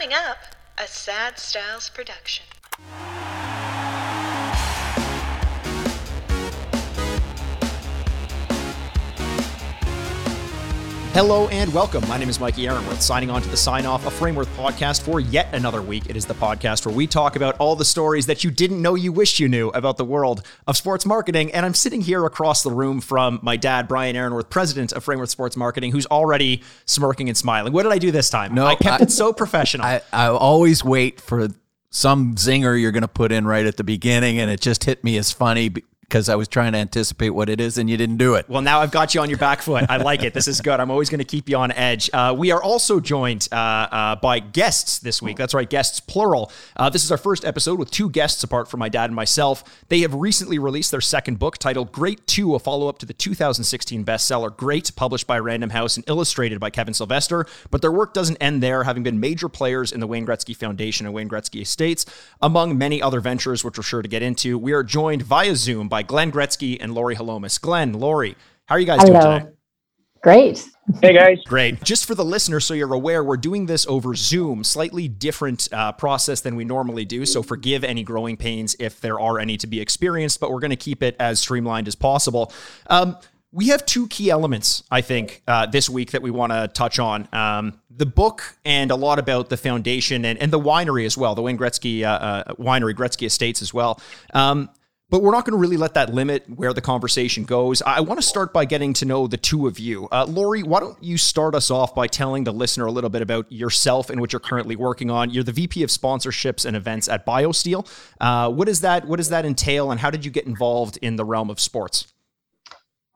Coming up, a Sad Styles production. Hello and welcome. My name is Mikey Aaronworth, signing on to the Sign Off, a Frameworth podcast for yet another week. It is the podcast where we talk about all the stories that you didn't know you wished you knew about the world of sports marketing. And I'm sitting here across the room from my dad, Brian Aaronworth, president of Frameworth Sports Marketing, who's already smirking and smiling. What did I do this time? No, I kept I- it so professional. I, I always wait for some zinger you're going to put in right at the beginning, and it just hit me as funny because I was trying to anticipate what it is, and you didn't do it. Well, now I've got you on your back foot. I like it. This is good. I'm always going to keep you on edge. Uh, we are also joined uh, uh, by guests this week. That's right, guests plural. Uh, this is our first episode with two guests apart from my dad and myself. They have recently released their second book titled Great Too, a follow up to the 2016 bestseller Great, published by Random House and illustrated by Kevin Sylvester. But their work doesn't end there, having been major players in the Wayne Gretzky Foundation and Wayne Gretzky Estates, among many other ventures, which we're sure to get into. We are joined via Zoom by Glen Gretzky and Lauri Holomis. Glen, Lauri, how are you guys doing today? Great. Hey guys. Great. Just for the listener, so you're aware, we're doing this over Zoom, slightly different uh, process than we normally do. So forgive any growing pains if there are any to be experienced, but we're going to keep it as streamlined as possible. Um, we have two key elements, I think, uh, this week that we want to touch on. Um, the book and a lot about the foundation and, and the winery as well, the Wayne Gretzky uh, uh, Winery, Gretzky Estates as well. Um, but we're not going to really let that limit where the conversation goes. I want to start by getting to know the two of you. Uh, Lauri, why don't you start us off by telling the listener a little bit about yourself and what you're currently working on? You're the VP of Sponsorships and Events at BioSteel. Uh, what is that? What does that entail, and how did you get involved in the realm of sports?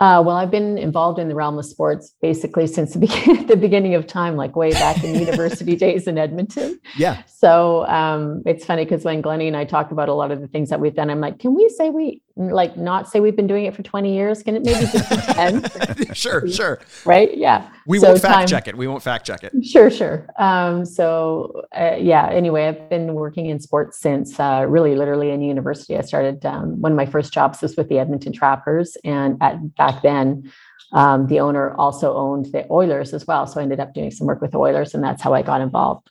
Uh, well, I've been involved in the realm of sports basically since the, begin- the beginning of time, like way back in university days in Edmonton. Yeah, So um, it's funny because when Glennie and I talk about a lot of the things that we've done, I'm like, can we say we like not say we've been doing it for 20 years? Can it maybe just be 10? sure, sure. right? Yeah. We So won't fact time- check it. We won't fact check it. Sure, sure. Um, so uh, yeah. Anyway, I've been working in sports since uh, really, literally in university. I started um, one of my first jobs was with the Edmonton Trappers, and at back then, um, the owner also owned the Oilers as well. So I ended up doing some work with the Oilers, and that's how I got involved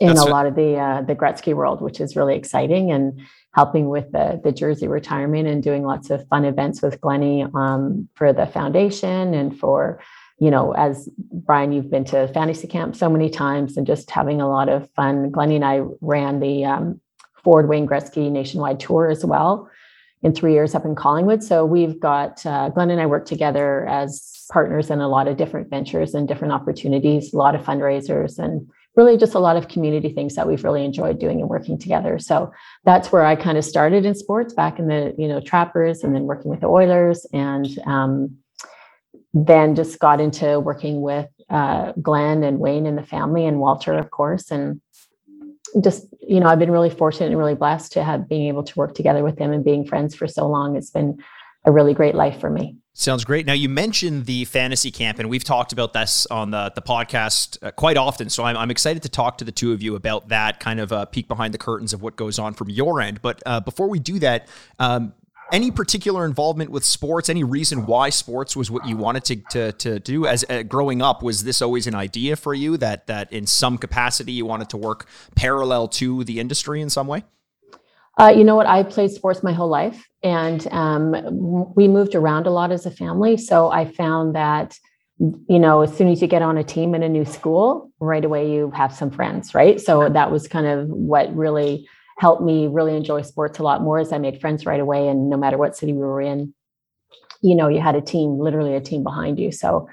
in That's a lot of the uh, the Gretzky world, which is really exciting and helping with the the jersey retirement and doing lots of fun events with Glennie um, for the foundation and for you know, as Brian, you've been to fantasy camp so many times and just having a lot of fun. Glennie and I ran the um, Ford Wayne Gretzky nationwide tour as well in three years up in Collingwood. So we've got uh, Glen and I work together as partners in a lot of different ventures and different opportunities, a lot of fundraisers and really just a lot of community things that we've really enjoyed doing and working together. So that's where I kind of started in sports back in the, you know, trappers and then working with the Oilers and um, then just got into working with uh, Glen and Wayne and the family and Walter, of course. And just, you know, I've been really fortunate and really blessed to have being able to work together with them and being friends for so long. It's been a really great life for me. Sounds great. Now you mentioned the fantasy camp, and we've talked about this on the the podcast uh, quite often. So I'm, I'm excited to talk to the two of you about that kind of a peek behind the curtains of what goes on from your end. But uh, before we do that, um, any particular involvement with sports? Any reason why sports was what you wanted to to, to do as uh, growing up? Was this always an idea for you that that in some capacity you wanted to work parallel to the industry in some way? Uh, you know what? I played sports my whole life, and um, we moved around a lot as a family. So I found that, you know, as soon as you get on a team in a new school, right away you have some friends, right? So that was kind of what really helped me really enjoy sports a lot more. As I made friends right away, and no matter what city we were in, you know, you had a team, literally a team behind you. So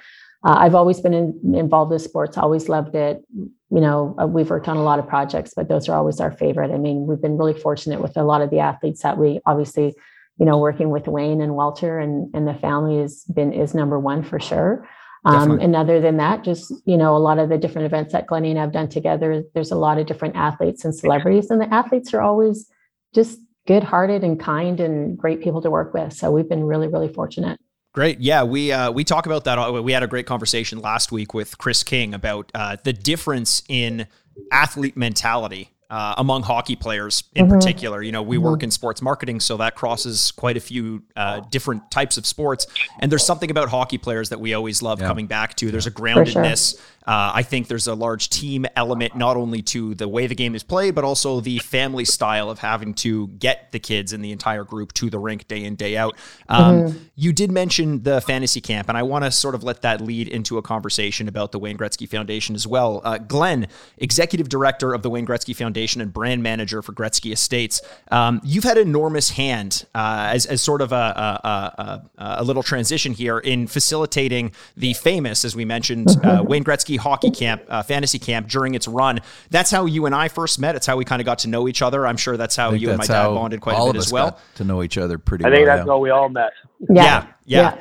uh, I've always been in, involved with sports, always loved it. You know, uh, we've worked on a lot of projects, but those are always our favorite. I mean, we've been really fortunate with a lot of the athletes that we obviously, you know, working with Wayne and Walter and, and the family has been is number one for sure. Um, and other than that, just you know, a lot of the different events that Glennie and I've done together, there's a lot of different athletes and celebrities, and the athletes are always just good-hearted and kind and great people to work with. So we've been really, really fortunate. Great. Yeah, we uh, we talk about that. We had a great conversation last week with Chris King about uh, the difference in athlete mentality uh, among hockey players in Mhm. particular. You know, we Mm-hmm. work in sports marketing, so that crosses quite a few uh, different types of sports. And there's something about hockey players that we always love coming back to. There's a groundedness. Uh, I think there's a large team element, not only to the way the game is played, but also the family style of having to get the kids and the entire group to the rink day in, day out. Um, You did mention the fantasy camp, and I want to sort of let that lead into a conversation about the Wayne Gretzky Foundation as well. Uh, Glen, executive director of the Wayne Gretzky Foundation and brand manager for Gretzky Estates, um, you've had an enormous hand uh, as, as sort of a, a, a, a, a little transition here in facilitating the famous, as we mentioned, uh, Wayne Gretzky Hockey Camp, uh, Fantasy Camp during its run. That's how you and I first met. It's how we kind of got to know each other. I'm sure that's how I think you and my dad bonded quite all a of bit us as well. got to know each other pretty I well. think that's yeah. how we all met. Yeah, yeah.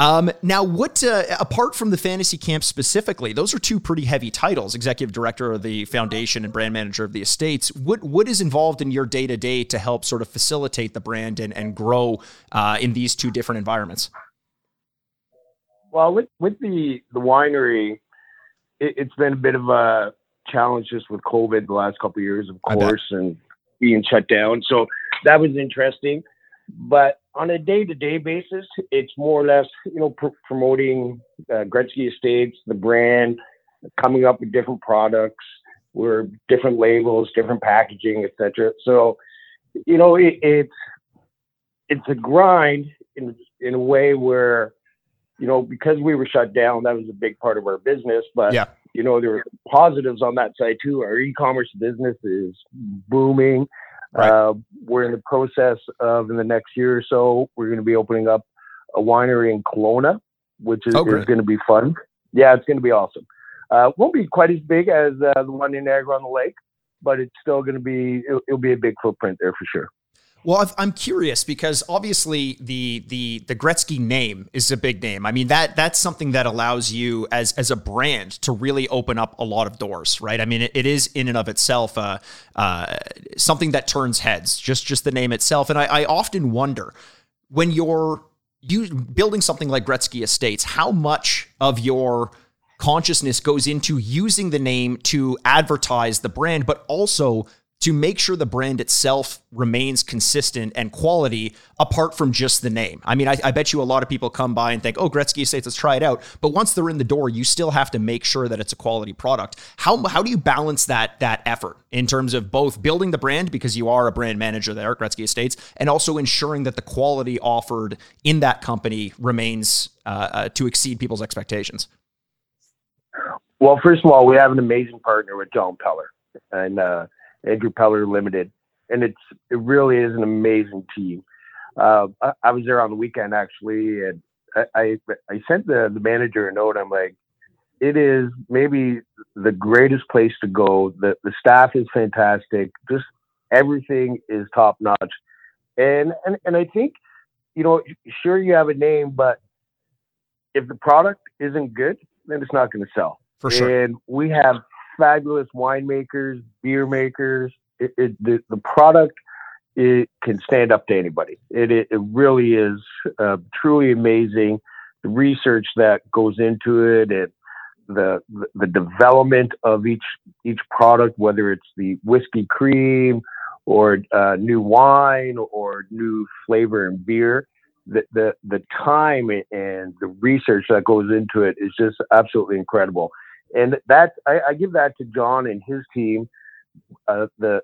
Um, now, what uh, apart from the fantasy camp specifically, those are two pretty heavy titles: executive director of the foundation and brand manager of the estates. What what is involved in your day to day to help sort of facilitate the brand and and grow uh, in these two different environments? Well, with with the the winery, it, it's been a bit of a challenge just with COVID the last couple of years, of course, and being shut down. So that was interesting. But on a day to day basis, it's more or less you know pr- promoting uh, Gretzky Estates, the brand, coming up with different products, we're different labels, different packaging, etc. So you know it, it's it's a grind in in a way where you know, because we were shut down, that was a big part of our business. But Yeah. you know, there were positives on that side too. Our e-commerce business is booming. Right. Uh, we're in the process of in the next year or so, we're going to be opening up a winery in Kelowna, which is, Oh, is going to be fun. Yeah, it's going to be awesome. Uh, won't be quite as big as uh, the one in Niagara on the Lake, but it's still going to be it'll, it'll be a big footprint there for sure. Well, I've, I'm curious because obviously the the the Gretzky name is a big name. I mean that that's something that allows you as as a brand to really open up a lot of doors, right? I mean it, it is in and of itself uh, uh, something that turns heads, just just the name itself. And I, I often wonder when you're you building something like Gretzky Estates, how much of your consciousness goes into using the name to advertise the brand, but also to make sure the brand itself remains consistent and quality apart from just the name. I mean, I, I bet you a lot of people come by and think, oh, Gretzky Estates, let's try it out. But once they're in the door, you still have to make sure that it's a quality product. How, how do you balance that, that effort in terms of both building the brand because you are a brand manager there at Gretzky Estates and also ensuring that the quality offered in that company remains uh, uh, to exceed people's expectations? Well, first of all, we have an amazing partner with John Peller and uh, Andrew Peller Limited, and it's it really is an amazing team. Uh, I, I was there on the weekend actually, and I I, I sent the the manager a note. I'm like, it is maybe the greatest place to go. The the staff is fantastic. Just everything is top notch, and and and I think, you know, sure you have a name, but if the product isn't good, then it's not going to sell. For sure. And we have fabulous winemakers, beer makers. It, it, the, the product it can stand up to anybody. It, it, it really is uh, truly amazing. The research that goes into it and the, the the development of each each product, whether it's the whiskey cream or uh, new wine or new flavor in beer, the, the the time and the research that goes into it is just absolutely incredible. And that I, I give that to John and his team, uh, the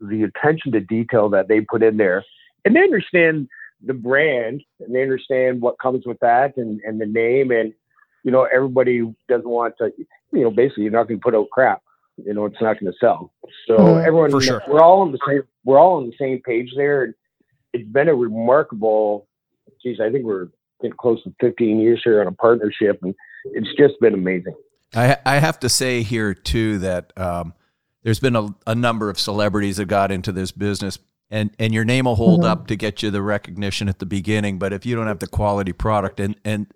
the attention to detail that they put in there, and they understand the brand and they understand what comes with that and and the name. And you know everybody doesn't want to you know basically you're not going to put out crap. You know it's not going to sell. So Mhm. everyone For sure. we're all on the same we're all on the same page there. And it's been a remarkable geez i think we're getting close to 15 years here on a partnership and it's just been amazing I, I have to say here too that um, there's been a, a number of celebrities that got into this business, and and your name will hold Mhm. up to get you the recognition at the beginning. But if you don't have the quality product, and and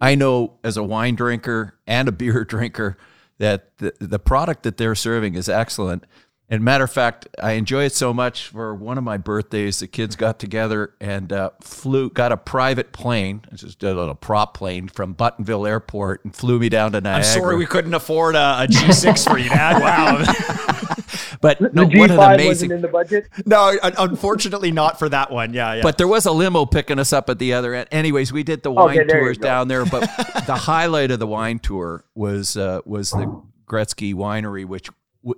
I know as a wine drinker and a beer drinker that the, the product that they're serving is excellent. And matter of fact, I enjoy it so much. For one of my birthdays, the kids got together and uh, flew, got a private plane, it's just a little prop plane from Buttonville Airport, and flew me down to Niagara. I'm sorry we couldn't afford a, a G6 for you, Dad. Wow. But The no, what G5 an wasn't amazing. in the budget. No, unfortunately not for that one. Yeah, yeah. But there was a limo picking us up at the other end. Anyways, we did the wine there you tours down there, but the highlight of the wine tour was uh, was the Gretzky Winery, which w-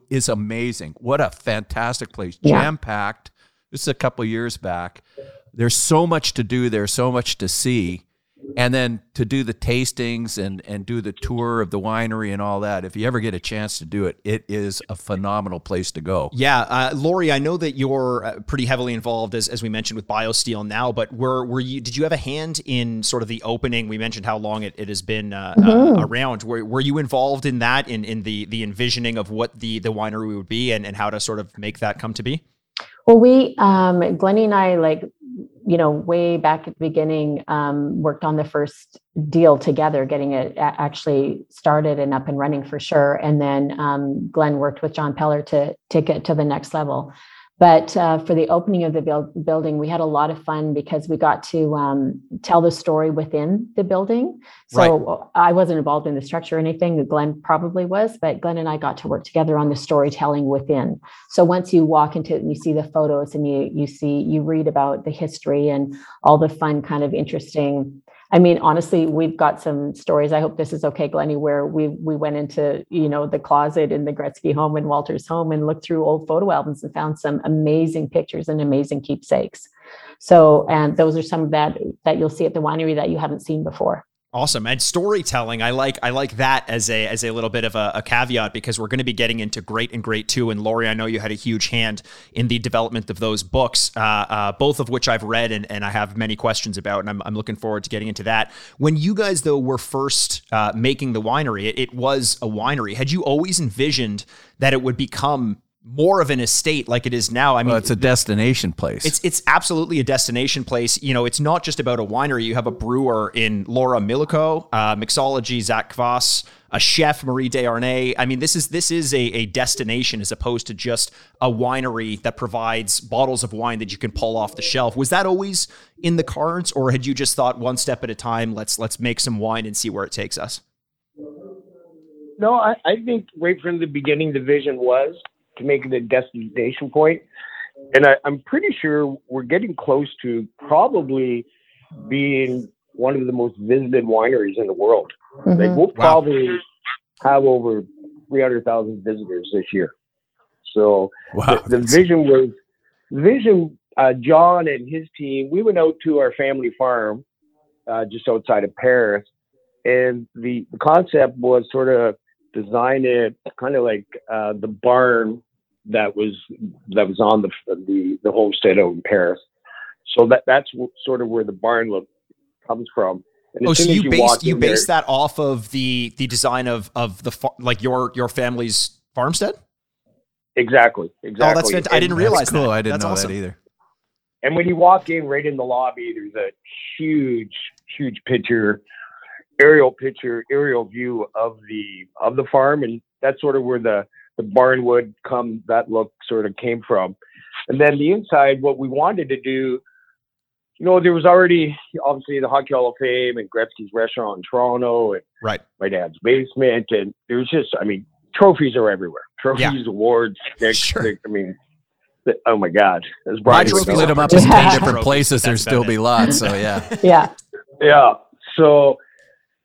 is amazing. What a fantastic place, Yeah. jam packed. This is a couple years back. There's so much to do there, so much to see, and then to do the tastings and and do the tour of the winery and all that. If you ever get a chance to do it, it is a phenomenal place to go. Yeah, uh, Lauri, I know that you're uh, pretty heavily involved, as, as we mentioned, with BioSteel now. But were were you? Did you have a hand in sort of the opening? We mentioned how long it, it has been uh, uh, around. Were, were you involved in that, in, in the the envisioning of what the the winery would be, and, and how to sort of make that come to be? Well, we, um, Glennie and I, like, you know, way back at the beginning, um, worked on the first deal together, getting it actually started and up and running for sure. And then um, Glen worked with John Peller to take it to the next level. But uh, for the opening of the build, building, we had a lot of fun because we got to um, tell the story within the building. So I wasn't involved in the structure or anything. Glen probably was, but Glen and I got to work together on the storytelling within. So once you walk into it and you see the photos and you you see you read about the history and all the fun kind of interesting. I mean, honestly, we've got some stories. I hope this is okay, Glennie, where we we went into you know the closet in the Gretzky home and Walter's home and looked through old photo albums and found some amazing pictures and amazing keepsakes. So, and those are some of that that you'll see at the winery that you haven't seen before. Awesome. And storytelling, I like I like that as a as a little bit of a, a caveat because we're going to be getting into great and great too. And Lauri, I know you had a huge hand in the development of those books, uh, uh, both of which I've read and, and I have many questions about, and I'm, I'm looking forward to getting into that. When you guys though were first uh, making the winery, it, it was a winery. Had you always envisioned that it would become more of an estate like it is now? I mean, Well, it's a destination place. it's it's absolutely a destination place. You know, it's not just about a winery. You have a brewer in Laura Milico, uh, mixology Zach Kvass, a chef Marie Desarnais. I mean, this is this is a, a destination as opposed to just a winery that provides bottles of wine that you can pull off the shelf. Was that always in the cards, or had you just thought one step at a time? Let's let's make some wine and see where it takes us. No, I, I think right from the beginning, the vision was to make it a destination point. And I, I'm pretty sure we're getting close to probably being one of the most visited wineries in the world. Like Mhm. we'll probably have over 300,000 visitors this year. So wow. the, the vision was vision. Uh, John and his team. We went out to our family farm uh, just outside of Paris, and the, the concept was sort of design it kind of like uh, the barn that was that was on the the, the homestead out in Paris. So that that's w- sort of where the barn look comes from. And Oh, so soon as you based you in there- based that off of the the design of of the fa- like your your family's farmstead? exactly exactly. Oh, that's fantastic. I didn't That's realize cool. that. I didn't That's know awesome. that either. And when you walk in right in the lobby, there's a huge, huge picture, aerial picture, aerial view of the of the farm, and that's sort of where the the barn would come. That look sort of came from. And then the inside, what we wanted to do, you know, there was already obviously the Hockey Hall of Fame and Gretzky's restaurant in Toronto, and Right. my dad's basement, and there was just, I mean, trophies are everywhere. Trophies, awards. Nick, Sure. Nick, I mean, the- oh my God, as My Brian would trophies know. Split them up in 10 different places, there'd still be lots. So, yeah. Yeah. Yeah. So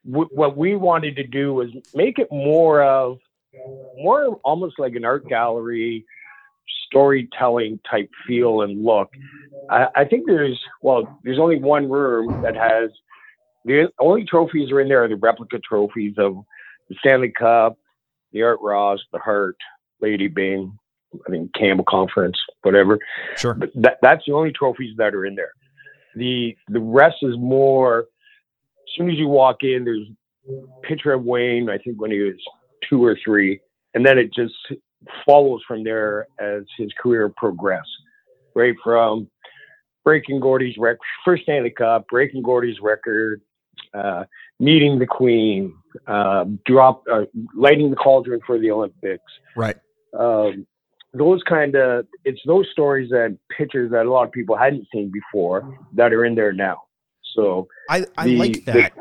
w- what we wanted to do was make it more of more almost like an art gallery storytelling type feel and look. I, I think there's well, there's only one room that has the only trophies are in there are the replica trophies of the Stanley Cup, the Art Ross, the Hart, Lady Byng, I think Campbell Conference, whatever. Sure. But that, that's the only trophies that are in there. The the rest is more. As soon as you walk in, there's a picture of Wayne. I think when he was two or three, and then it just follows from there as his career progressed. Right from breaking Gordie's record, first Stanley Cup, breaking Gordie's record, uh, meeting the Queen, uh, drop, uh, lighting the cauldron for the Olympics Right. um, those kind of it's those stories and pictures that a lot of people hadn't seen before that are in there now. So I, I The- like the- that.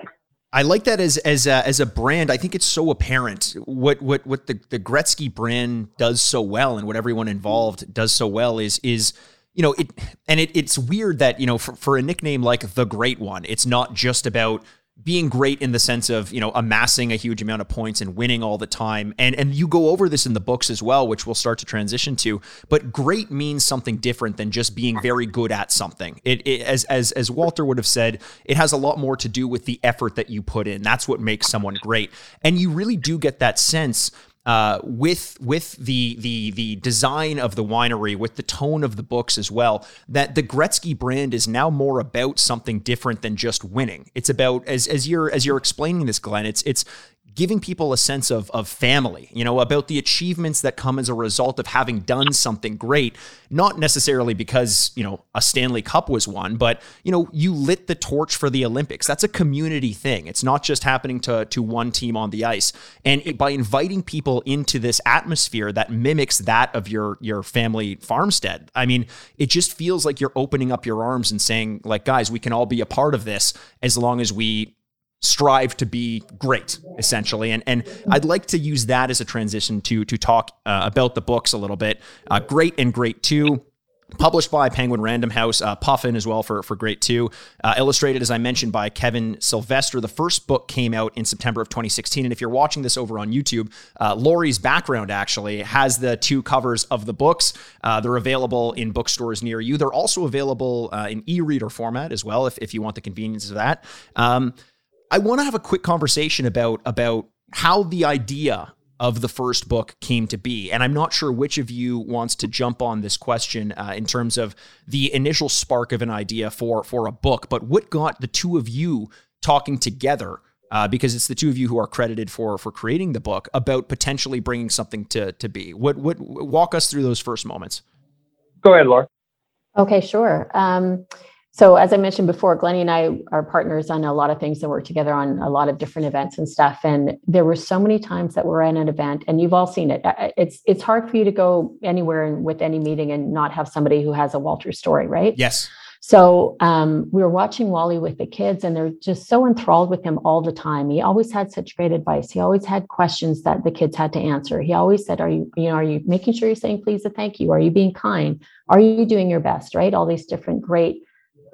I like that as as a, as a brand. I think it's so apparent what what what the the Gretzky brand does so well, and what everyone involved does so well is is you know it and it, it's weird that you know for, for a nickname like the Great One, it's not just about being great in the sense of you know amassing a huge amount of points and winning all the time. And and you go over this in the books as well which we'll start to transition to. But great means something different than just being very good at something. It, it, as as as Walter would have said it has a lot more to do with the effort that you put in. That's what makes someone great. And you really do get that sense uh, with with the the the design of the winery, with the tone of the books as well, that the Gretzky brand is now more about something different than just winning. It's about as as you're as you're explaining this, Glen. It's it's giving people a sense of, of family, you know, about the achievements that come as a result of having done something great, not necessarily because, you know, a Stanley Cup was won, but, you know, you lit the torch for the Olympics. That's a community thing. It's not just happening to, to one team on the ice. And it, by inviting people into this atmosphere that mimics that of your, your family farmstead, I mean, it just feels like you're opening up your arms and saying, like, guys, we can all be a part of this as long as we strive to be great essentially and and I'd like to use that as a transition to to talk uh, about the books a little bit uh, great and great 2 published by Penguin Random House, uh, Puffin as well for, for Great Too. Uh, illustrated, as I mentioned, by Kevin Sylvester. The first book came out in September of 2016. And if you're watching this over on YouTube, uh, Lauri's background actually has the two covers of the books. Uh, they're available in bookstores near you. They're also available uh, in e reader format as well, if, if you want the convenience of that. Um, I want to have a quick conversation about about how the idea of the first book came to be. And I'm not sure which of you wants to jump on this question uh, in terms of the initial spark of an idea for for a book, but what got the two of you talking together? Uh, because it's the two of you who are credited for for creating the book about potentially bringing something to to be. What what walk us through those first moments? Go ahead, Laura. Okay, sure. Um, so as I mentioned before, Glennie and I are partners on a lot of things and work together on a lot of different events and stuff. And there were so many times that we're at an event, and you've all seen it. It's it's hard for you to go anywhere with any meeting and not have somebody who has a Walter story, right? Yes. So um, we were watching Wally with the kids, and they're just so enthralled with him all the time. He always had such great advice. He always had questions that the kids had to answer. He always said, "Are you, you know, are you making sure you're saying please and thank you? Are you being kind? Are you doing your best? Right? All these different great."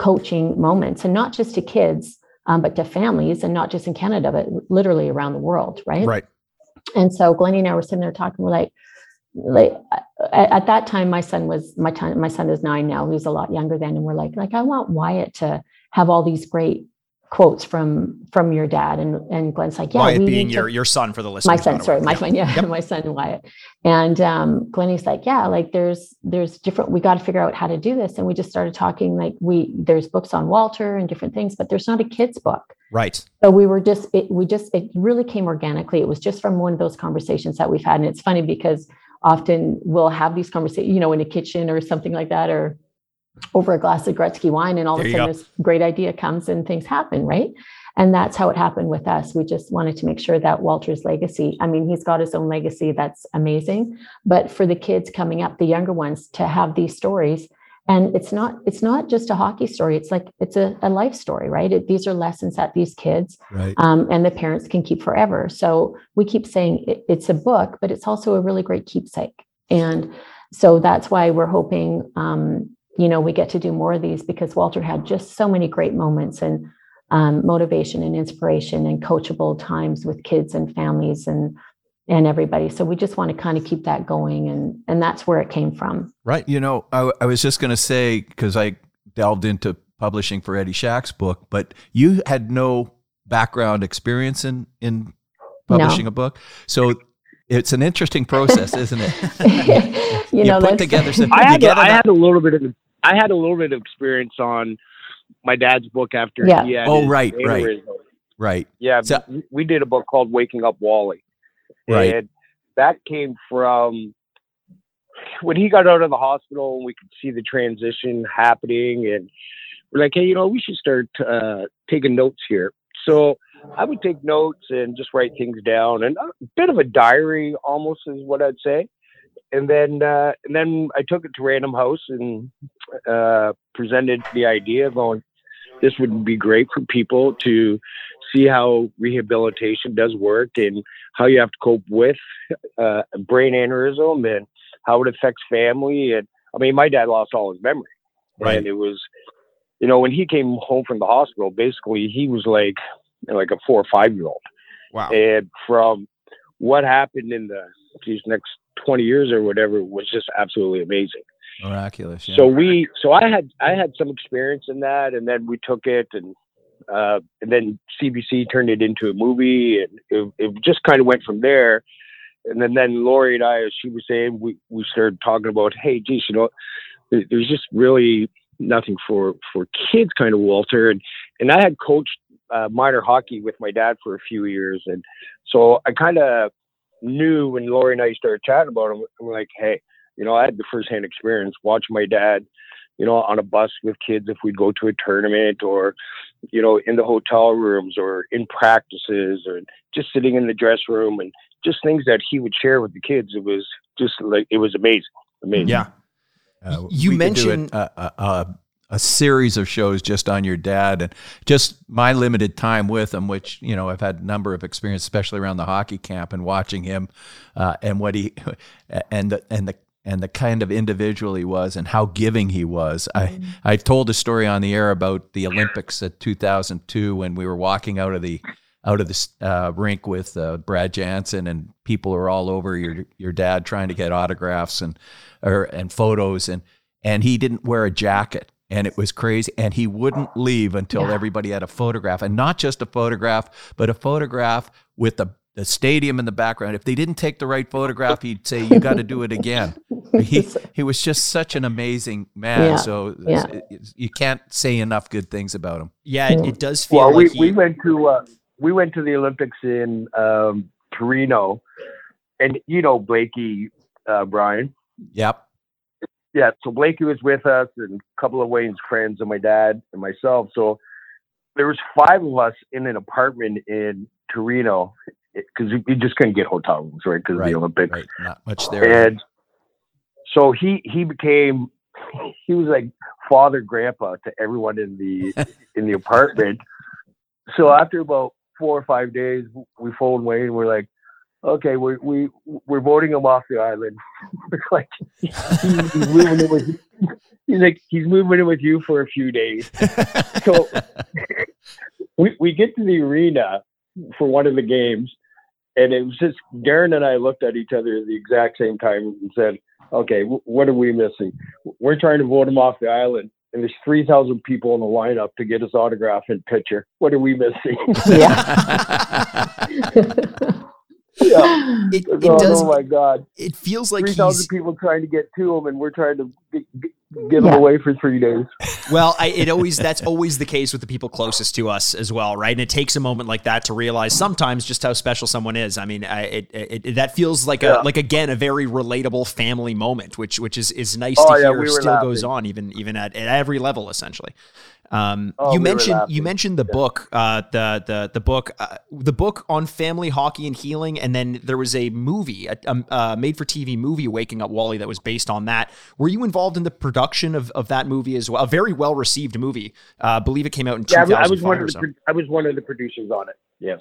Coaching moments and not just to kids um, but to families and not just in canada but literally around the world right? Right. And so glennie and i were sitting there talking we're like like at, at that time my son was my time my son is nine now he's a lot younger then and we're like like i want wyatt to have all these great quotes from from your dad and and Glen's like yeah Wyatt being your your son for the listeners my son sorry my son yeah yep. my son Wyatt. And um Glennie's like yeah like there's there's different we got to figure out how to do this. And we just started talking like we there's books on Walter and different things but there's not a kids book. Right. So we were just it, we just it really came organically. It was just from one of those conversations that we've had. And it's funny because often we'll have these conversations you know in a kitchen or something like that or over a glass of Gretzky wine, and all there of a sudden this great idea comes and things happen, right? And that's how it happened with us. We just wanted to make sure that Walter's legacy, I mean, he's got his own legacy that's amazing, but for the kids coming up, the younger ones, to have these stories. And it's not it's not just a hockey story. It's like it's a, a life story, right? It, these are lessons that these kids right. um, and the parents can keep forever. So we keep saying it, it's a book, but it's also a really great keepsake. And so that's why we're hoping um, you know, we get to do more of these because Walter had just so many great moments and um, motivation and inspiration and coachable times with kids and families and and everybody. So we just want to kind of keep that going, and and that's where it came from. Right. You know, I, I was just going to say because I delved into publishing for Eddie Shack's book, but you had no background experience in in publishing no. a book, so it's an interesting process, isn't it? you, you know, put together. Some, I had, a, I had a little bit of I had a little bit of experience on my dad's book after yeah. he had. Oh, right, right, right. Yeah, so, we did a book called Waking Up Wally, right. and that came from when he got out of the hospital and we could see the transition happening, and we're like, hey, you know, we should start uh, taking notes here. So I would take notes and just write things down, and a bit of a diary almost is what I'd say. And then, uh, and then I took it to Random House and uh, presented the idea, going, "This would be great for people to see how rehabilitation does work and how you have to cope with uh, brain aneurysm and how it affects family. And I mean, my dad lost all his memory, Right. and it was, you know, when he came home from the hospital, basically he was like like a four or five year old. Wow. And from what happened in the these next 20 years or whatever was just absolutely amazing. Miraculous. Yeah. So we, so I had, I had some experience in that, and then we took it, and uh, and then CBC turned it into a movie, and it, it just kind of went from there. And then, then Lauri and I, as she was saying, we, we started talking about, hey, geez, you know, there's just really nothing for for kids, kind of Walter, and and I had coached uh, minor hockey with my dad for a few years, and so I kind of knew when Lauri and I started chatting about him, I'm like, hey, you know, I had the firsthand experience watching my dad, you know, on a bus with kids if we'd go to a tournament or, you know, in the hotel rooms or in practices or just sitting in the dress room and just things that he would share with the kids. It was just like, it was amazing. Amazing. Yeah. Uh, You we could do mentioned- it, uh, uh, uh, a series of shows just on your dad and just my limited time with him, which you know I've had a number of experience, especially around the hockey camp and watching him uh, and what he and the and the and the kind of individual he was and how giving he was. I I told a story on the air about the Olympics at 2002 when we were walking out of the out of the uh, rink with uh, Brad Jansen and people are all over your your dad trying to get autographs and or and photos and and he didn't wear a jacket and it was crazy and he wouldn't leave until Yeah. everybody had a photograph and not just a photograph but a photograph with the the stadium in the background if they didn't take the right photograph he'd say you got to do it again he he was just such an amazing man Yeah, so yeah. it's- you can't say enough good things about him Yeah, it, it does feel Well, like we, he, we went to, uh, we went to the Olympics in um, Torino and you know, Blakey, uh, Brian. yep yeah, so Blakey was with us and a couple of Wayne's friends and my dad and myself. So there was five of us in an apartment in Torino eh, because you just couldn't get hotel rooms, right? Because of Right, the Olympics. right not much there And so he he became he was like father grandpa to everyone in the in the apartment. So after about four or five days, we phoned Wayne. We're like, okay, we we we're voting him off the island. we're like, he's, he's moving in with. He's like he's moving in with you for a few days. So we we get to the arena for one of the games, and it was just Darren and I looked at each other at the exact same time and said, "Okay, w- what are we missing? We're trying to vote him off the island." And there's 3,000 people in the lineup to get his autograph and picture. What are we missing? yeah. it, it Oh, does. oh my God. It feels like 3,000 people trying to get to him, and we're trying to get, get, get him away for three days. well. I, it always that's always the case with the people closest to us as well, right? And it takes a moment like that to realize sometimes just how special someone is. I mean, I, it, it, that feels like Yeah. a like again a very relatable family moment, which which is is nice Oh, to yeah, hear. we still goes on even even at, at every level essentially. Um, Oh, you we mentioned you mentioned the book, uh, the the the book, uh, the book on family hockey and healing, and then there was a movie, a, um, uh, made for TV movie, Waking Up Wally, that was based on that. Were you involved in the production of, of that movie as well? A very well received movie. Uh, I believe it came out in Yeah, I was one of the so. I was one of the producers on it. Yes.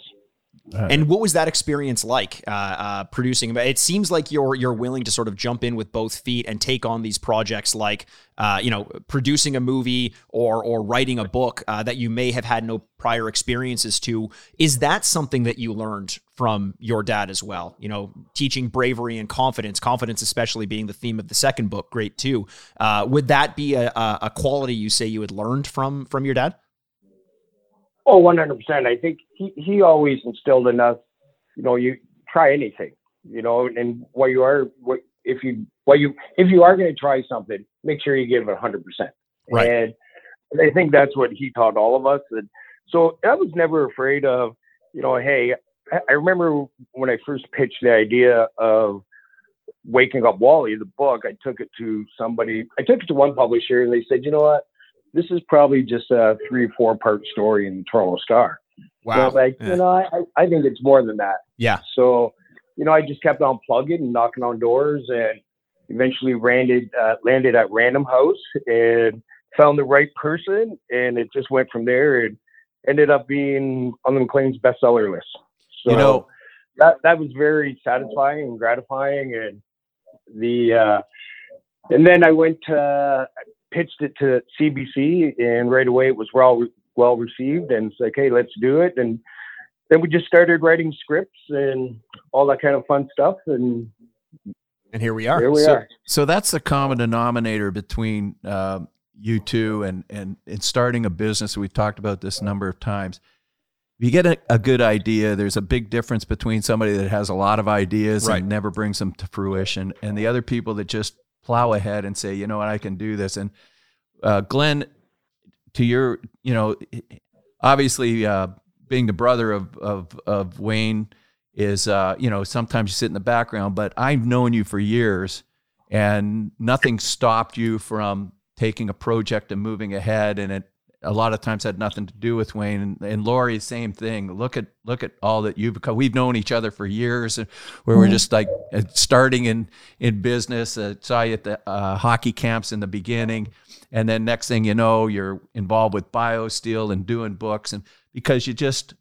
And what was that experience like uh, uh, producing? It seems like you're you're willing to sort of jump in with both feet and take on these projects, like uh, you know, producing a movie or or writing a book uh, that you may have had no prior experiences to. Is that something that you learned from your dad as well? You know, teaching bravery and confidence, confidence especially being the theme of the second book, great too. Uh, would that be a a quality you say you had learned from from your dad? Oh, 100%. I think he, he always instilled in us, you know, you try anything, you know, and what you are, what, if you, what you, if you are going to try something, make sure you give it 100%. Right. And I think that's what he taught all of us. And so I was never afraid of, you know, hey, I, I remember when I first pitched the idea of Waking Up Wally, the book, I took it to somebody, I took it to one publisher and they said, you know what? This is probably just a three or four part story in the Toronto Star. So I'm like, Yeah. you know, I, I think it's more than that. Yeah. So, you know, I just kept on plugging and knocking on doors and eventually landed, uh, landed at Random House and found the right person. And it just went from there. And ended up being on the Maclean's bestseller list. So You know- that that was very satisfying and gratifying, and the uh, and then I went uh, pitched it to CBC, and right away it was well well received, and it's like, hey, let's do it, and then we just started writing scripts and all that kind of fun stuff, and And here we are. here we so, are. so that's the common denominator between uh, you two and, and and starting a business. We've talked about this a number of times. If you get a, a good idea, there's a big difference between somebody that has a lot of ideas Right. and never brings them to fruition, and the other people that just plow ahead and say, you know what, I can do this. And uh, Glen, to your, you know, obviously uh, being the brother of of, of Wayne is, uh, you know, sometimes you sit in the background, but I've known you for years, and nothing stopped you from taking a project and moving ahead, and it a lot of times had nothing to do with Wayne and, and Lauri. Same thing. Look at look at all that you've become. We've known each other for years, and where we're just like uh, starting in in business. Uh, saw you at the uh, hockey camps in the beginning, and then next thing you know, you're involved with BioSteel and doing books, and because you just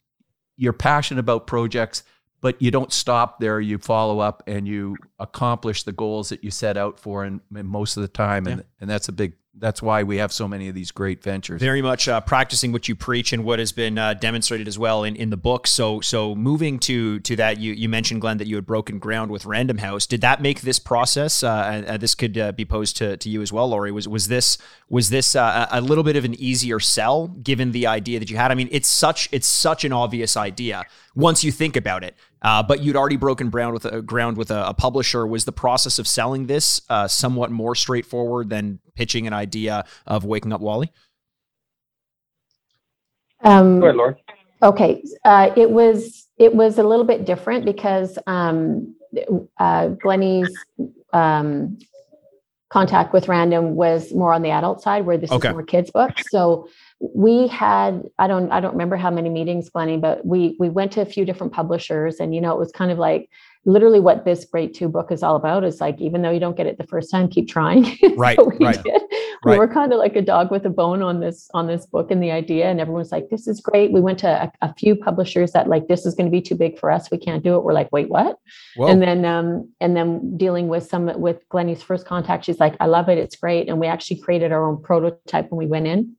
you're passionate about projects, but you don't stop there. You follow up and you accomplish the goals that you set out for, and, and most of the time, and and that's a big. That's why we have so many of these great ventures. very much uh, practicing what you preach and what has been uh, demonstrated as well in, in the book. So so moving to to that, you you mentioned Glen that you had broken ground with Random House. Did that make this process? Uh, uh, this could uh, be posed to, to you as well, Lauri. Was was this was this uh, a a little bit of an easier sell given the idea that you had? I mean, it's such it's such an obvious idea once you think about it. Uh, but you'd already broken ground with a ground with a, a publisher. Was the process of selling this uh, somewhat more straightforward than pitching an idea of waking up Wally? Um, Go ahead, Lauren. Okay, uh, it was it was a little bit different because um, uh, Glennie's um, contact with Random was more on the adult side, where this Okay. is more kids books. So we had I don't I don't remember how many meetings, glenny but we we went to a few different publishers, and you know it was kind of like literally what this Great Too book is all about is like even though you don't get it the first time, keep trying. Right, we right, did. We right. were kind of like a dog with a bone on this on this book and the idea, and everyone's like, "This is great." We went to a, a few publishers that like, "This is going to be too big for us. We can't do it." We're like, "Wait, what?" Whoa. And then um, and then dealing with some with Glennie's first contact, she's like, "I love it. It's great." And we actually created our own prototype when we went in.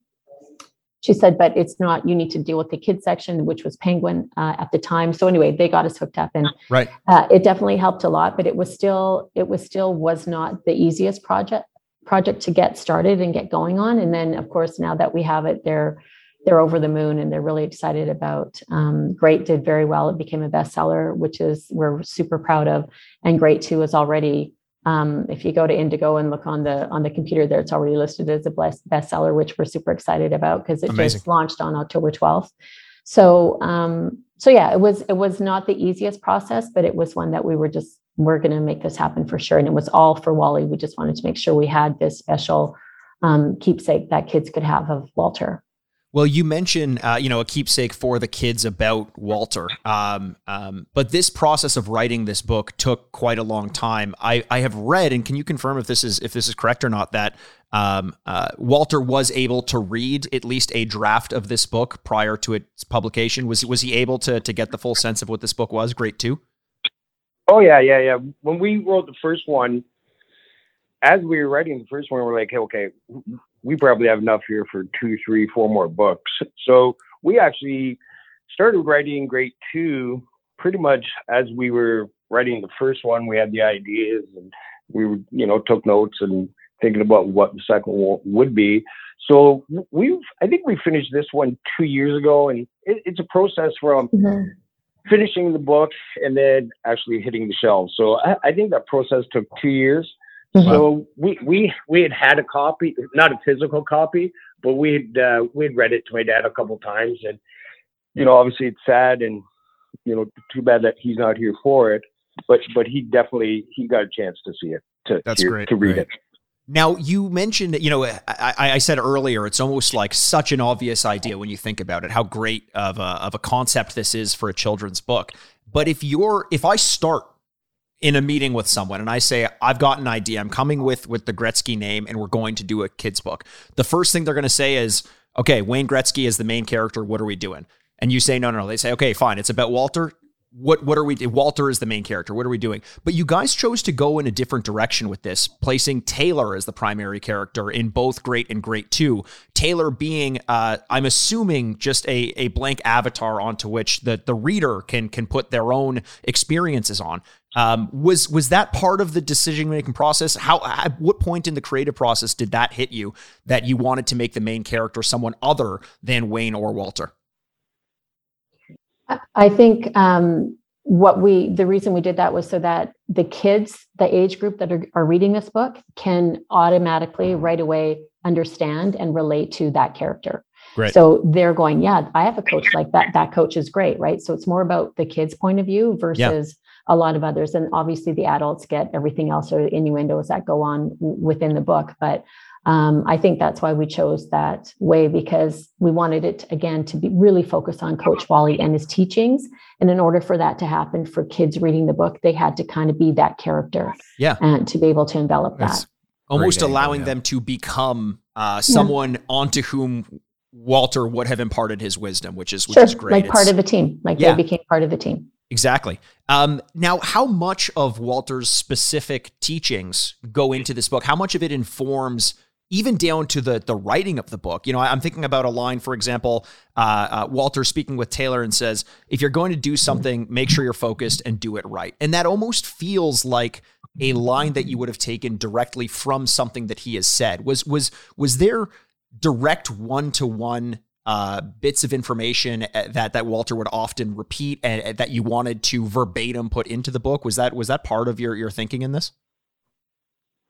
She said, "But it's not. You need to deal with the kids section, which was Penguin uh, at the time." So anyway, they got us hooked up, and right. uh, it definitely helped a lot. But it was still it was still was not the easiest project project to get started and get going on. And then, of course, now that we have it, they're they're over the moon and they're really excited about. Um, Great did very well. It became a bestseller, which is we're super proud of. And Great Two is already. Um, if you go to Indigo and look on the on the computer there, it's already listed as a bless- bestseller, which we're super excited about because it Amazing. just launched on October 12th. So um, so yeah, it was it was not the easiest process, but it was one that we were just we're going to make this happen for sure. And it was all for Wally. We just wanted to make sure we had this special um, keepsake that kids could have of Walter. Well, you mentioned, uh, you know, a keepsake for the kids about Walter. Um, um, but this process of writing this book took quite a long time. I, I have read, and can you confirm if this is if this is correct or not? That um, uh, Walter was able to read at least a draft of this book prior to its publication. Was was he able to to get the full sense of what this book was? Great too. Oh yeah, yeah, yeah. When we wrote the first one, as we were writing the first one, we're like, hey, okay, we probably have enough here for two, three, four more books. So we actually started writing Great Too pretty much as we were writing the first one. We had the ideas and we were, you know, took notes and thinking about what the second one would be. So we've, I think we finished this one two years ago, and it, it's a process from mm-hmm. finishing the book and then actually hitting the shelves. So I, I think that process took two years. So we, we we had had a copy, not a physical copy, but we had uh, we had read it to my dad a couple times, and you know, obviously it's sad and you know, too bad that he's not here for it. But but he definitely he got a chance to see it to That's hear- great, to read great. it. Now you mentioned, you know, I, I I said earlier, it's almost like such an obvious idea when you think about it, how great of a of a concept this is for a children's book. But if you're, if I start in a meeting with someone and I say, I've got an idea, I'm coming with with the Gretzky name, and we're going to do a kids book. The first thing they're going to say is, okay, Wayne Gretzky is the main character. What are we doing? And you say, no, no, no. They say, okay, fine. It's about Walter what what are we Walter is the main character. What are we doing? But you guys chose to go in a different direction with this, placing Taylor as the primary character in both Great and Great Too. Taylor being uh, I'm assuming just a a blank avatar onto which the the reader can can put their own experiences on. Um, was was that part of the decision making process? How at what point in the creative process did that hit you that you wanted to make the main character someone other than Wayne or Walter? I think um, what we, the reason we did that was so that the kids, the age group that are, are reading this book, can automatically right away understand and relate to that character. Great. So they're going, yeah, I have a coach like that. That coach is great, right? So it's more about the kids' point of view versus yeah. A lot of others. And obviously, the adults get everything else or innuendos that go on within the book. But um, I think that's why we chose that way because we wanted it again to be really focused on Coach Wally and his teachings. And in order for that to happen for kids reading the book, they had to kind of be that character, yeah, and to be able to envelop that's that. Almost allowing angle, them to become uh, someone yeah. onto whom Walter would have imparted his wisdom, which is which sure, is great. Like part of a team, like yeah. they became part of the team. Exactly. Um, now, how much of Walter's specific teachings go into this book? How much of it informs even down to the the writing of the book. You know, I'm thinking about a line, for example, uh, uh, Walter speaking with Taylor and says, "If you're going to do something, make sure you're focused and do it right." And that almost feels like a line that you would have taken directly from something that he has said. Was was was there direct one to one Uh, bits of information uh, that that Walter would often repeat and, and that you wanted to verbatim put into the book? Was that was that part of your your thinking in this?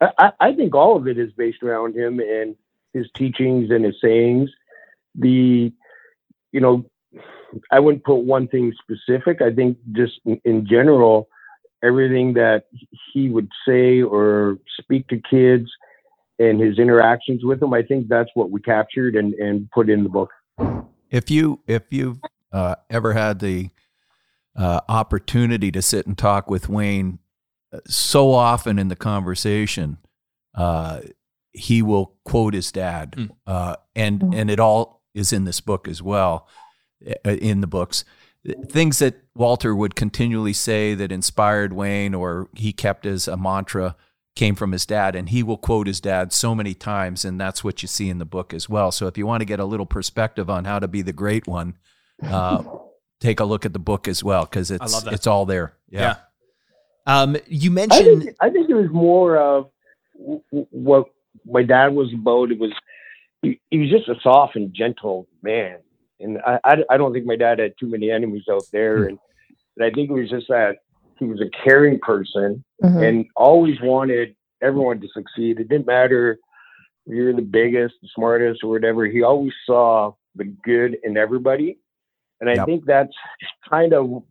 I, I think all of it is based around him and his teachings and his sayings. The, you know, I wouldn't put one thing specific. I think just in, in general, everything that he would say or speak to kids and his interactions with them, I think that's what we captured and, and put in the book. If you if you've uh, ever had the uh, opportunity to sit and talk with Wayne so often in the conversation, uh, he will quote his dad, mm. uh, and mm. and it all is in this book as well, uh, in the books. Things that Walter would continually say that inspired Wayne, or he kept as a mantra, came from his dad, and he will quote his dad so many times, and that's what you see in the book as well. So if you want to get a little perspective on how to be the great one, uh, take a look at the book as well because it's it's all there. yeah. yeah. Um, you mentioned. I think, I think, it was more of what my dad was about. It was he, he, was just a soft and gentle man, and I, I, I don't think my dad had too many enemies out there, mm-hmm. and, and I think it was just that he was a caring person mm-hmm. and always wanted everyone to succeed. It didn't matter if you're the biggest, the smartest, or whatever. He always saw the good in everybody. And I yep. think that's kind of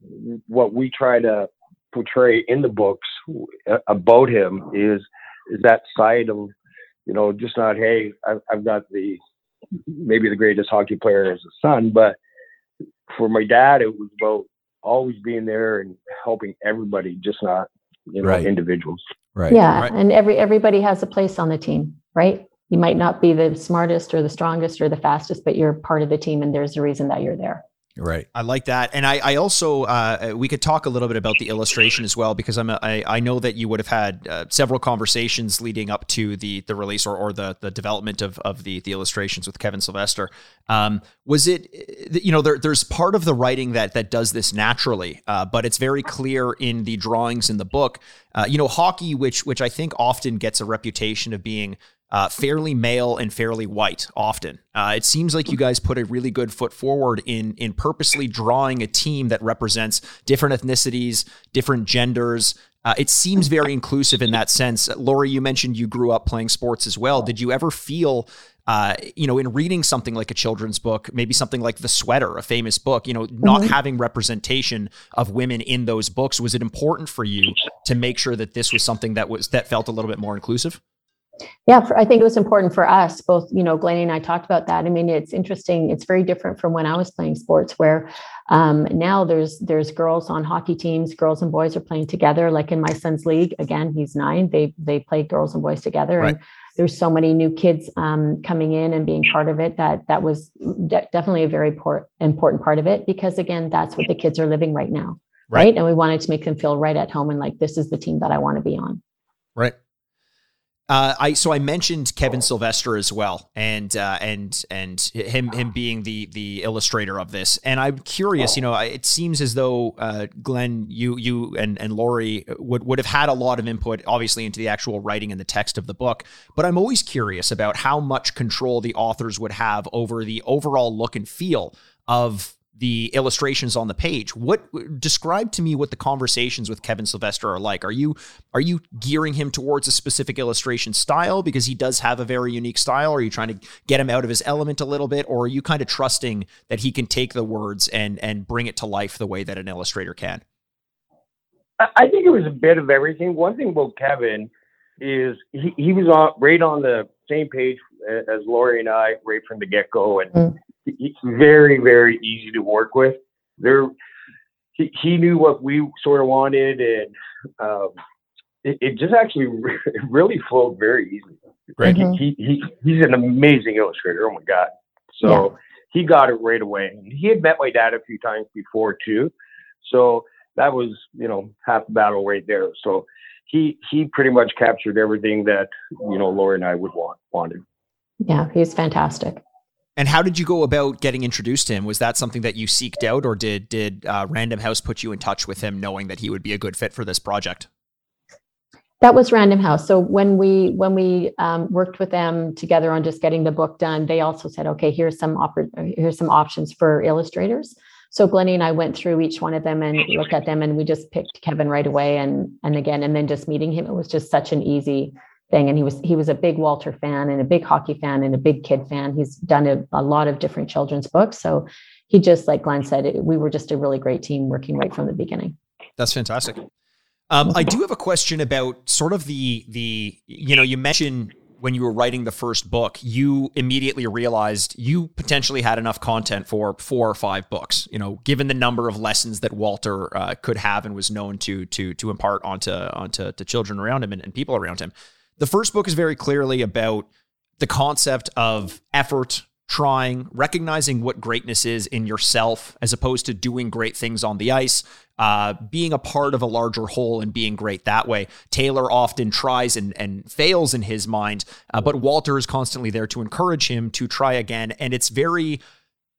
what we try to portray in the books uh, about him is is that side of you know just not hey I've, I've got the maybe the greatest hockey player as a son but for my dad it was about always being there and helping everybody just not you know right. individuals right yeah right. and every everybody has a place on the team right you might not be the smartest or the strongest or the fastest but you're part of the team and there's a reason that you're there Right. I like that. And I, I also, uh, we could talk a little bit about the illustration as well, because I'm, a, I, I know that you would have had uh, several conversations leading up to the, the release or, or the, the development of, of the, the illustrations with Kevin Sylvester. Um, was it, you know, there, there's part of the writing that, that does this naturally, uh, but it's very clear in the drawings in the book. Uh, you know, hockey, which, which I think often gets a reputation of being uh, fairly male and fairly white often. Uh, it seems like you guys put a really good foot forward in in purposely drawing a team that represents different ethnicities, different genders. Uh, it seems very inclusive in that sense. Lauri, you mentioned you grew up playing sports as well. Did you ever feel, uh, you know, in reading something like a children's book, maybe something like The Sweater, a famous book, you know, not mm-hmm. having representation of women in those books, was it important for you to make sure that this was something that was that felt a little bit more inclusive? Yeah, for, I think it was important for us both. You know, Glennie and I talked about that. I mean, it's interesting. It's very different from when I was playing sports, where um, now there's there's girls on hockey teams. Girls and boys are playing together. Like in my son's league, again, he's nine. They they play girls and boys together, Right. and there's so many new kids um, coming in and being part of it. That that was de- definitely a very por- important part of it because again, that's what the kids are living right now, Right. right? And we wanted to make them feel right at home and like this is the team that I want to be on. Right. Uh, I so I mentioned Kevin Sylvester as well, and uh, and and him him being the the illustrator of this. And I'm curious, you know, it seems as though uh, Glen, you you and and Lauri would would have had a lot of input, obviously, into the actual writing and the text of the book. But I'm always curious about how much control the authors would have over the overall look and feel of the illustrations on the page. What describe to me what the conversations with Kevin Sylvester are like? Are you are you gearing him towards a specific illustration style because he does have a very unique style? Are you trying to get him out of his element a little bit, or are you kind of trusting that he can take the words and and bring it to life the way that an illustrator can? I I think it was a bit of everything. One thing about Kevin is he, he was on right on the same page as Lauri and I right from the get go, and Mm. He- he's very very easy to work with. There, he, he knew what we sort of wanted, and um, it, it just actually re- it really flowed very easily. Right. He, Mhm. he, he he's an amazing illustrator. Oh my god! So he got it right away. And he had met my dad a few times before too, so that was you know half the battle right there. So he he pretty much captured everything that you know Laura and I would want wanted. Yeah, he's fantastic. And how did you go about getting introduced to him? Was that something that you seeked out, or did did uh, Random House put you in touch with him, knowing that he would be a good fit for this project? That was Random House. So when we when we um, worked with them together on just getting the book done, they also said, okay, here's some oppor- here's some options for illustrators. So Glennie and I went through each one of them and looked at them, and we just picked Kevin right away. And and again, and then just meeting him, it was just such an easy thing. And he was he was a big Walter fan and a big hockey fan and a big kid fan. He's done a, a lot of different children's books. So he just like Glen said, it, we were just a really great team working right from the beginning. That's fantastic. Um, I do have a question about sort of the the you know you mentioned when you were writing the first book, you immediately realized you potentially had enough content for four or five books. You know, given the number of lessons that Walter uh, could have and was known to to to impart onto onto to children around him and, and people around him. The first book is very clearly about the concept of effort, trying, recognizing what greatness is in yourself as opposed to doing great things on the ice, uh, being a part of a larger whole and being great that way. Taylor often tries and, and fails in his mind, uh, but Walter is constantly there to encourage him to try again. And it's very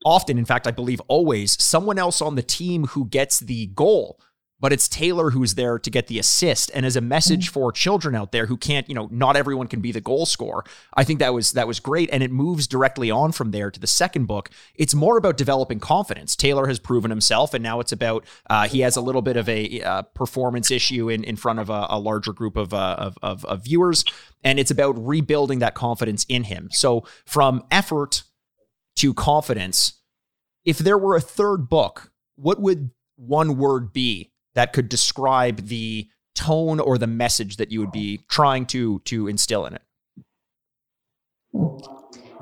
often, in fact, I believe always, someone else on the team who gets the goal but it's Taylor who's there to get the assist. And as a message for children out there who can't, you know, not everyone can be the goal scorer. I think that was that was great, and it moves directly on from there to the second book. It's more about developing confidence. Taylor has proven himself, and now it's about uh, he has a little bit of a uh, performance issue in in front of a, a larger group of, uh, of, of of viewers, and it's about rebuilding that confidence in him. So from effort to confidence, if there were a third book, what would one word be that could describe the tone or the message that you would be trying to to instill in it?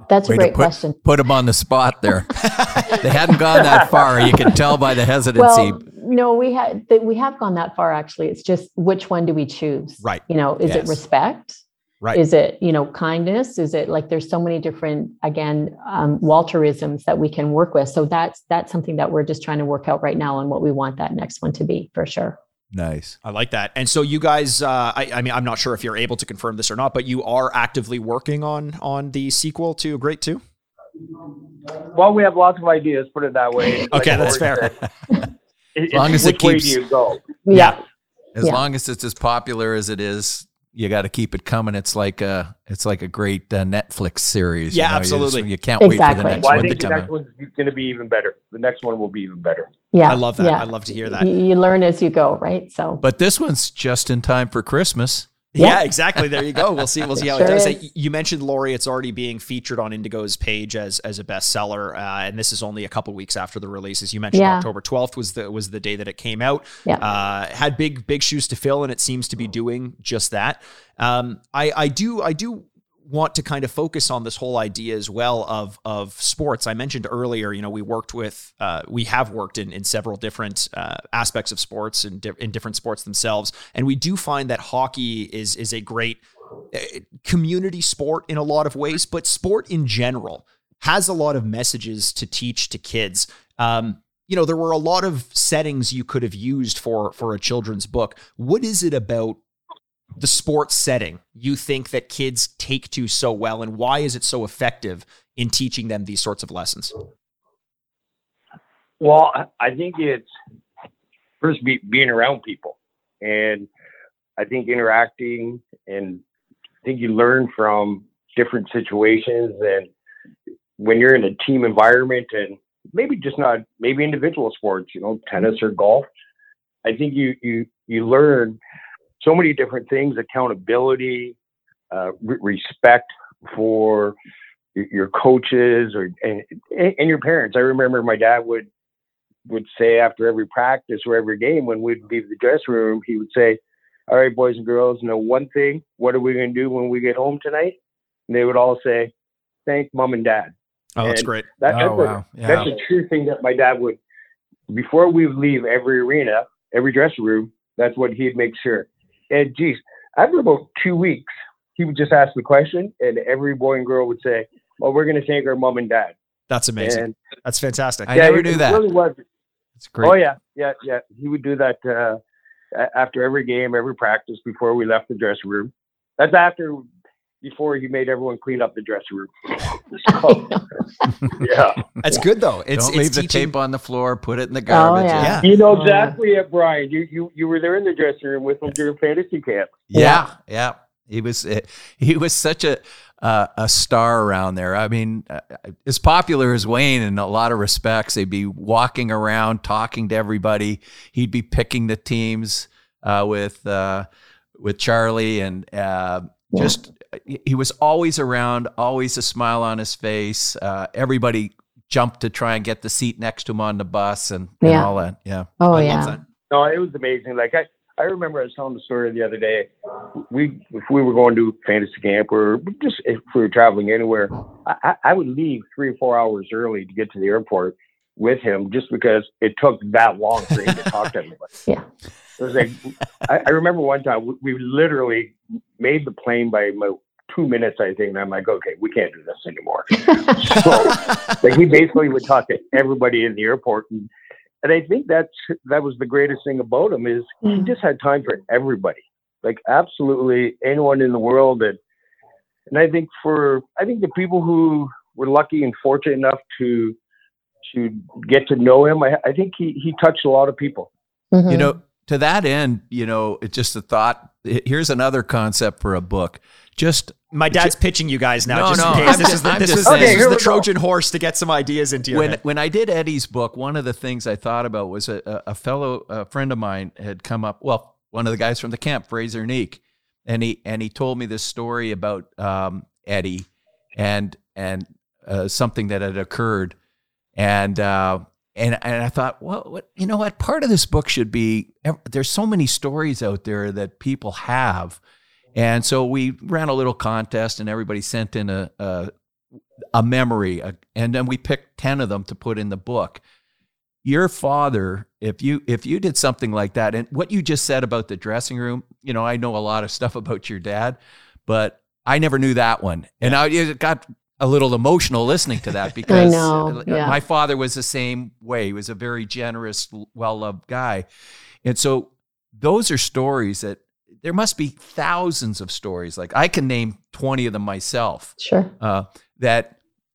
That's a Way to great put, question. Put them on the spot there. they hadn't gone that far. You can tell by the hesitancy. Well, no, we had we have gone that far actually. It's just which one do we choose? Right. You know, is Yes. it respect? Right. Is it you know kindness? Is it like there's so many different again um, Walterisms that we can work with. So that's that's something that we're just trying to work out right now on what we want that next one to be for sure. nice. I like that. And so you guys, uh, I, I mean, I'm not sure if you're able to confirm this or not, but you are actively working on on the sequel to Great Too. Well, we have lots of ideas. Put it that way. Okay, Like that's fair. said, it- long as it which way keeps- do you go? Yeah. As Yeah. long as it's as popular as it is, you got to keep it coming. It's like a, it's like a great uh, Netflix series. you Yeah, know, you just- absolutely. You, can't wait for the next Well, I one to think the next one's going to be even better. The next one will be even better. Yeah, I love that. Yeah. I love to hear that. You, you learn as you go, right? So But this one's just in time for Christmas. Yeah, exactly. There you go. We'll see. We'll see how Sure it does. is. You mentioned Lauri. It's already being featured on Indigo's page as as a bestseller, uh, and this is only a couple weeks after the release. As you mentioned, Yeah. October twelfth was the was the day that it came out. Yeah. Uh, had big big shoes to fill, and it seems to be doing just that. Um, I I do I do want to kind of focus on this whole idea as well of of sports. I mentioned earlier, you know, we worked with, uh, we have worked in in several different uh, aspects of sports and di- in different sports themselves, and we do find that hockey is is a great uh, community sport in a lot of ways, but sport in general has a lot of messages to teach to kids. Um, you know, there were a lot of settings you could have used for for a children's book. What is it about the sports setting you think that kids take to so well and why is it so effective in teaching them these sorts of lessons Well, I- think it's first be, being around people, and I think interacting, and I think you learn from different situations, and when you're in a team environment, and maybe just not maybe individual sports, you know, tennis or golf. I think you you you learn so many different things: accountability, uh, re- respect for your, coaches or and, and your parents. I remember my dad would would say after every practice or every game when we'd leave the dressing room, he would say, All right, boys and girls, know one thing. What are we going to do when we get home tonight? And they would all say, Thank mom and dad. oh that's great That, Oh, that's, wow. a, Yeah. that's a true thing that my dad would, before we leave every arena, every dressing room, that's what he'd make sure. And geez, after about two weeks, he would just ask the question, and every boy and girl would say, Well, we're going to thank our mom and dad. that's amazing And that's fantastic I never it- knew it that. Really was. It's great. Oh yeah, yeah, yeah. He would do that uh, after every game, every practice before we left the dressing room. That's after before he made everyone clean up the dressing room. So, yeah, that's good though it's Don't it's leave the tape on the floor. Put it in the garbage. yeah. yeah you know exactly it, Brian. You you you were there in the dressing room with him during fantasy camp. Yeah, yeah. He was eh, he was such a uh, a star around there. I mean, uh, as popular as Wayne in a lot of respects. They'd be walking around, talking to everybody. He'd be picking the teams uh, with uh, with Charlie, and uh, just he was always around, always a smile on his face. Uh, everybody jumped to try and get the seat next to him on the bus, and, and Yeah. all that. Yeah. Oh I yeah. No, it was amazing. Like I, I remember I was telling the story the other day. We, if we were going to fantasy camp or just if we were traveling anywhere, I, I- I would leave three or four hours early to get to the airport with him, just because it took that long for him to talk to everybody. Yeah. It was like I, I remember one time we, we literally made the plane by about two minutes, I think. And I'm like, okay, we can't do this anymore. So, like he basically would talk to everybody in the airport, and and I think that's that was the greatest thing about him is he Mm. just had time for everybody, like absolutely anyone in the world. And and I think for I think the people who were lucky and fortunate enough to to get to know him, I, I think he he touched a lot of people. Mhm. You know, to that end, you know, it's just a thought. Here's another concept for a book. Just my dad's pitching you guys now No, just no, in case this just- is the, I'm this is, saying. this is the we go. trojan horse to get some ideas into your when head. when I did Eddie's book, one of the things I thought about was a, a a fellow a friend of mine had come up. Well, one of the guys from the camp, Fraser Neek, and he and he told me this story about um, Eddie and and uh, something that had occurred, and uh, and and I thought, well, what you know what? Part of this book should be there's so many stories out there that people have. And so we ran a little contest, and everybody sent in a, a a memory, a, and then we picked ten of them to put in the book. Your father, if you if you did something like that, and what you just said about the dressing room, you know, I know a lot of stuff about your dad, but I never knew that one, and I it got a little emotional listening to that because know, uh, yeah. my father was the same way. He was a very generous, well loved guy, and so those are stories that there must be thousands of stories. Like I can name twenty of them myself Sure. uh, that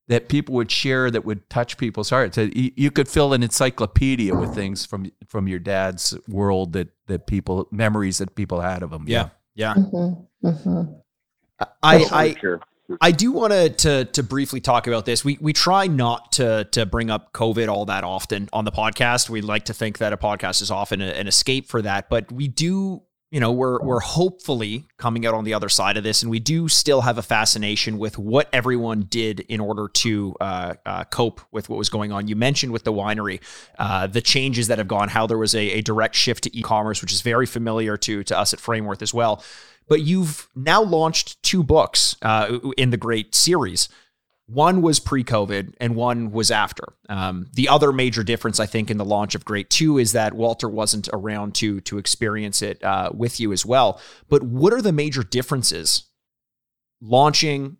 that people would share that would touch people's hearts. You, you could fill an encyclopedia with things from from your dad's world that that people memories that people had of him. yeah yeah Mhm. Mhm. I, For I sure. I do want to to briefly talk about this. We we try not to to bring up COVID all that often on the podcast. We like to think that a podcast is often a- an escape for that, but we do you know we're we're hopefully coming out on the other side of this, and we do still have a fascination with what everyone did in order to uh, uh, cope with what was going on. You mentioned with the winery uh, the changes that have gone, how there was a, a direct shift to e-commerce, which is very familiar to to us at Frameworth as well. But you've now launched two books uh, in the Great series. One was pre COVID and one was after. Um, the other major difference, I think, in the launch of Great Too is that Walter wasn't around to, to experience it uh, with you as well. But what are the major differences launching,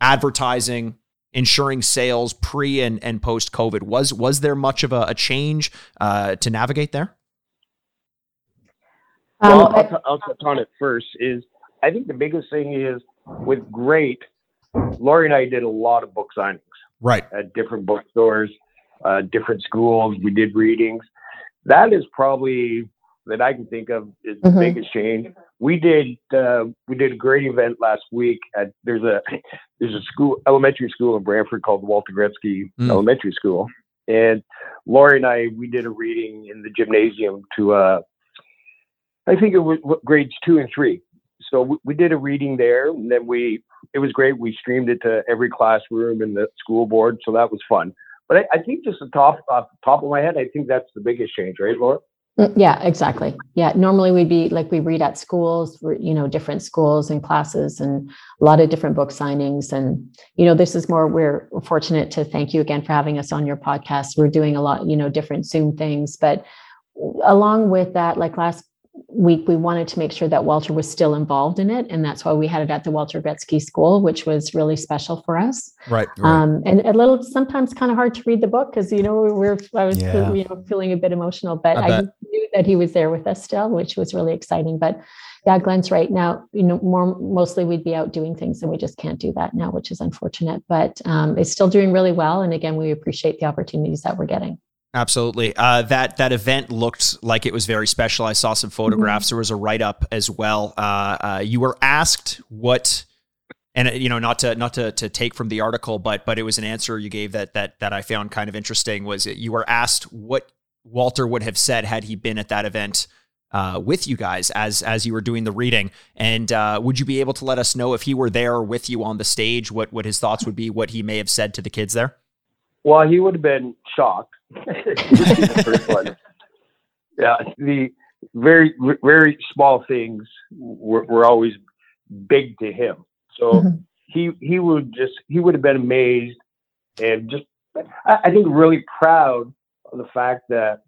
advertising, ensuring sales pre and, and post COVID? Was, was there much of a, a change uh, to navigate there? Well, um, I'll, t- I'll touch on it first. Is I think the biggest thing is with Great Lauri and I did a lot of book signings. Right. At different bookstores, uh, different schools. We did readings. That is probably that I can think of is the mm-hmm. biggest change. We did uh, we did a great event last week at there's a there's a school elementary school in Brantford called Walter Gretzky mm. Elementary School, and Lauri and I we did a reading in the gymnasium to uh, I think it was grades two and three. So we, we did a reading there, and then we it was great. We streamed it to every classroom in the school board, so that was fun. But I, I think just the top the top of my head, I think that's the biggest change, right, Laura? Mm, yeah, exactly. Yeah, normally we'd be like we read at schools, you know, different schools and classes, and a lot of different book signings. And you know, this is more. We're fortunate to thank you again for having us on your podcast. We're doing a lot, you know, different Zoom things, but along with that, like last week we wanted to make sure that Walter was still involved in it, and that's why we had it at the Walter Gretzky School, which was really special for us. Right. right. Um, and a little sometimes kind of hard to read the book because you know we're I was yeah. you know feeling a bit emotional, but I, I knew that he was there with us still, which was really exciting. But yeah, Glen's right now. You know, more mostly we'd be out doing things, and we just can't do that now, which is unfortunate. But um, it's still doing really well, and again, we appreciate the opportunities that we're getting. Absolutely. Uh, that that event looked like it was very special. I saw some photographs. Mm-hmm. There was a write up as well. Uh, uh, you were asked what, and uh, you know, not to not to, to take from the article, but but it was an answer you gave that that that I found kind of interesting. Was you were asked what Walter would have said had he been at that event uh, with you guys as as you were doing the reading, and uh, would you be able to let us know if he were there with you on the stage? What what his thoughts would be? What he may have said to the kids there? Well, he would have been shocked the first one. Yeah, the very very small things were, were always big to him. So mm-hmm. he he would just he would have been amazed and just I, I think really proud of the fact that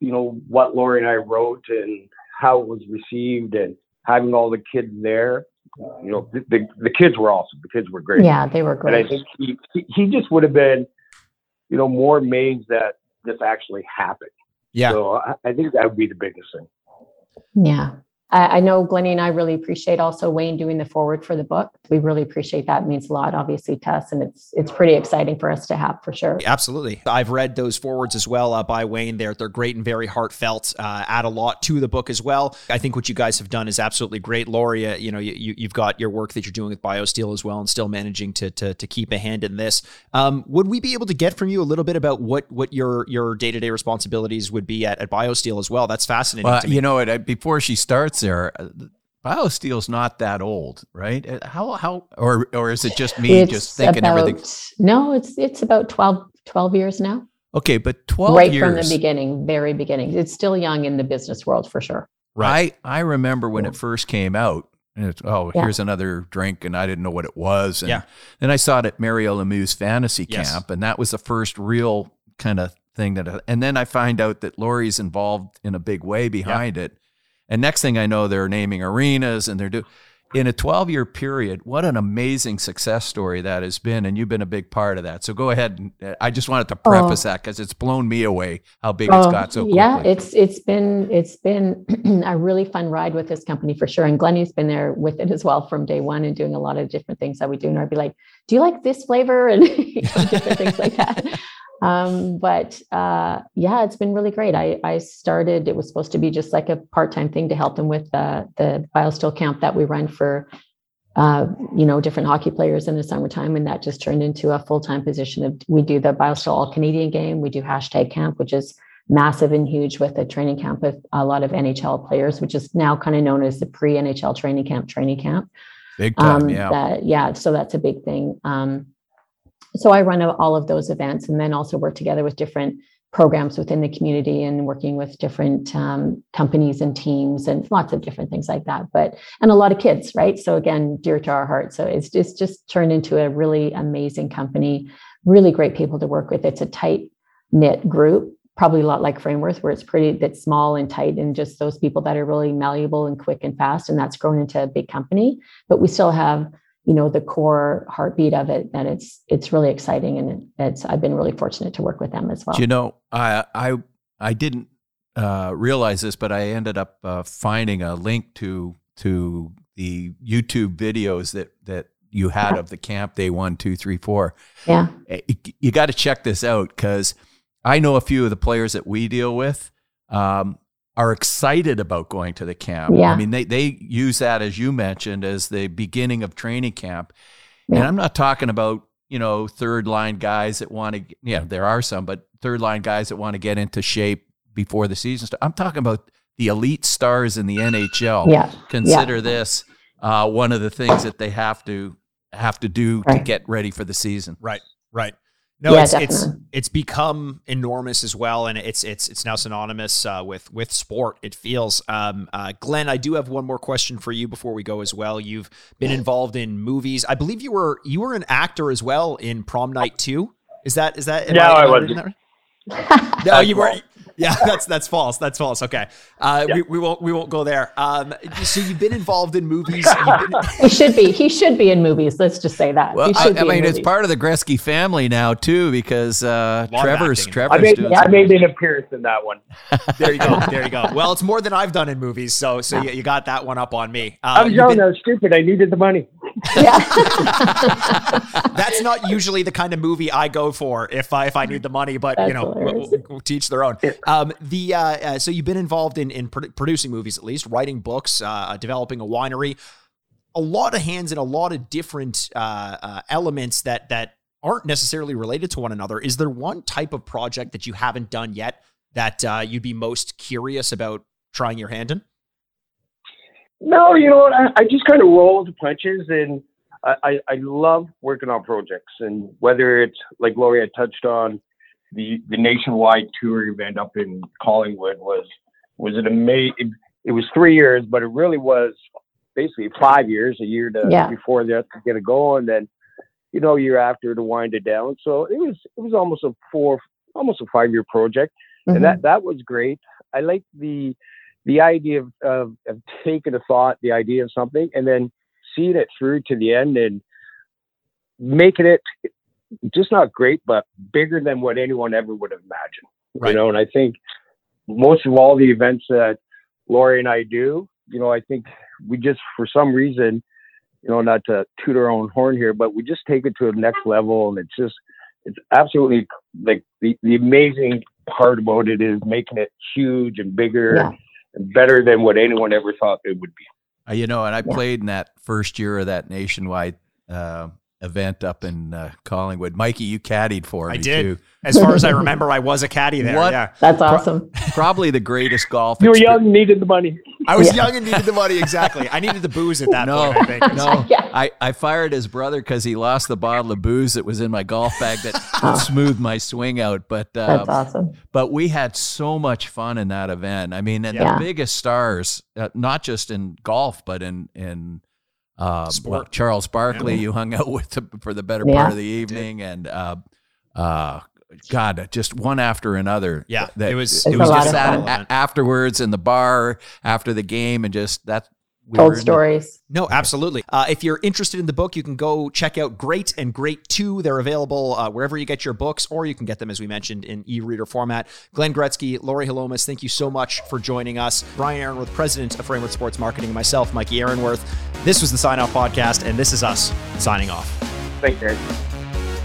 you know what Lauri and I wrote and how it was received and having all the kids there. You know, the, the, the kids were awesome. The kids were great. Yeah, they were great. And I think he, he, he just would have been you know, more amazed that this actually happened. Yeah. So I, I think that would be the biggest thing. Yeah. I, know Glennie and I really appreciate also Wayne doing the forward for the book. We really appreciate that. It means a lot, obviously, to us, and it's it's pretty exciting for us to have for sure. Absolutely, I've read those forwards as well uh, by Wayne. They're they're great and very heartfelt. Uh, add a lot to the book as well. I think what you guys have done is absolutely great, Lauri. Uh, you know, you you've got your work that you're doing with BioSteel as well, and still managing to to, to keep a hand in this. Um, would we be able to get from you a little bit about what what your your day to day responsibilities would be at, at BioSteel as well? That's fascinating. Well, you know, it, before she starts there, uh, BioSteel's not that old, right? Uh, how how or or is it just me it's just thinking about, everything? No, it's it's about 12, 12 years now. Okay, but 12 right years. from the beginning, very beginning. It's still young in the business world for sure. Right. I, I remember when it first came out. And it's, oh, yeah. here's another drink, and I didn't know what it was. And yeah. then I saw it at Mario Lemieux's fantasy yes. camp, and that was the first real kind of thing that. And then I find out that Lauri's involved in a big way behind yeah. it. And next thing I know, they're naming arenas and they're doing in a 12 year period. What an amazing success story that has been. And you've been a big part of that. So go ahead. And uh, I just wanted to preface oh. that because it's blown me away how big oh, it's got so quickly. Yeah, it's it's been it's been a really fun ride with this company for sure. And Glennie's been there with it as well from day one and doing a lot of different things that we do. And I'd be like, do you like this flavor? And different things like that. Um, but uh, yeah, it's been really great. I, I started, it was supposed to be just like a part time thing to help them with uh, the BioSteel camp that we run for, uh, you know, different hockey players in the summertime. And that just turned into a full time position of we do the BioSteel All Canadian game, we do hashtag camp, which is massive and huge with a training camp with a lot of NHL players, which is now kind of known as the pre NHL training camp training camp. Big time, Um, yeah. that- yeah. So that's a big thing. Um, so I run all of those events and then also work together with different programs within the community and working with different um, companies and teams and lots of different things like that. But and a lot of kids, right? So again, dear to our heart. So it's just just turned into a really amazing company, really great people to work with. It's a tight knit group, probably a lot like Frameworth, where it's pretty that's small and tight, and just those people that are really malleable and quick and fast, and that's grown into a big company. But we still have you know the core heartbeat of it and it's it's really exciting and it's i've been really fortunate to work with them as well. Do you know, I I I didn't uh, realize this, but I ended up uh, finding a link to to the YouTube videos that that you had of the camp day one, two, three, four. yeah. Eh, You got to check this out because I know a few of the players that we deal with um, are excited about going to the camp. Yeah. I mean, they they use that as you mentioned as the beginning of training camp, and I'm not talking about you know third line guys that want to. Yeah, there are some, but third line guys that want to get into shape before the season starts. I'm talking about the elite stars in the NHL. yeah Consider this uh, one of the things that they have to have to do to get ready for the season. Right. Right. No, Yeah, it's it's definitely. it's become enormous as well, and it's it's it's now synonymous uh, with with sport. It feels. Um, uh, Glen, I do have one more question for you before we go as well. You've been involved in movies. I believe you were you were an actor as well in Prom Night Two. Is that is that? am No, I wasn't. that right? No, you were. False. Yeah, that's that's false. That's false. Okay, uh, Yeah. we, we won't we won't go there. Um, so you've been involved in movies. You've been, he should be he should be in movies let's just say that Well, he I, should I be in mean, it's part of the Gretzky family now too, because uh, Lot of Trevor's acting. I Trevor's made doing. I made an appearance in that one. there you go. There you go. Well, it's more than I've done in movies, so so you, you got that one up on me. Uh, I was you've young. been- I was stupid. I needed the money. yeah that's not usually the kind of movie I go for if I if I need the money, but you know, we'll, we'll teach their own. Um, the uh, uh, so you've been involved in in produ- producing movies, at least writing books, uh, developing a winery, a lot of hands in a lot of different uh, uh, elements that that aren't necessarily related to one another. Is there one type of project that you haven't done yet that uh, you'd be most curious about trying your hand in? No, you know what? I, I just kind of roll the punches, and I, I, love working on projects. And whether it's like Lauri had touched on, the the nationwide tour event up in Collingwood was was an amazing. It, it was three years, but it really was basically five years, a year to Yeah. before that to get it going, then you know year after to wind it down. So it was it was almost a four, almost a five year project Mhm. and that that was great. I like the the idea of, of of taking a thought, the idea of something, and then seeing it through to the end and making it just not great, but bigger than what anyone ever would have imagined. Right. You know, and I think most of all the events that Lauri and I do, you know, I think we just for some reason, you know, not to toot our own horn here, but we just take it to the next level, and it's just it's absolutely like the, the amazing part about it is making it huge and bigger Yeah. and better than what anyone ever thought it would be. Uh, you know, and I Yeah. played in that first year of that nationwide uh, event up in uh, Collingwood. Mikey, you caddied for I me did. too. As far as I remember, I was a caddy there. What? Yeah. that's awesome Probably the greatest golf. You were exper- young, needed the money. I was Yeah. young and needed the money. Exactly. I needed the booze at that No, point, I think. no. Yeah. I, I fired his brother because he lost the bottle of booze that was in my golf bag that, that smoothed my swing out. But that's uh, awesome but we had so much fun in that event. I mean, and Yeah. the biggest stars, uh, not just in golf, but in in uh, Sport. well, Charles Barkley, Yeah. you hung out with the, for the better Yeah. part of the evening, and uh, uh, God, just one after another. Yeah, that, it was- It it was was just lot sat of fun. a- afterwards in the bar after the game, and just that. We told in the- stories No, absolutely. Uh, if you're interested in the book, you can go check out Great and Great Too. They're available uh, wherever you get your books, or you can get them, as we mentioned, in e reader format. Glen Gretzky, Lauri Holomis, thank you so much for joining us. Brian Aaronworth, president of Frameworth Sports Marketing, and myself, Mikey Aaronworth. This was the Sign Off Podcast, and this is us signing off. Thanks, guys.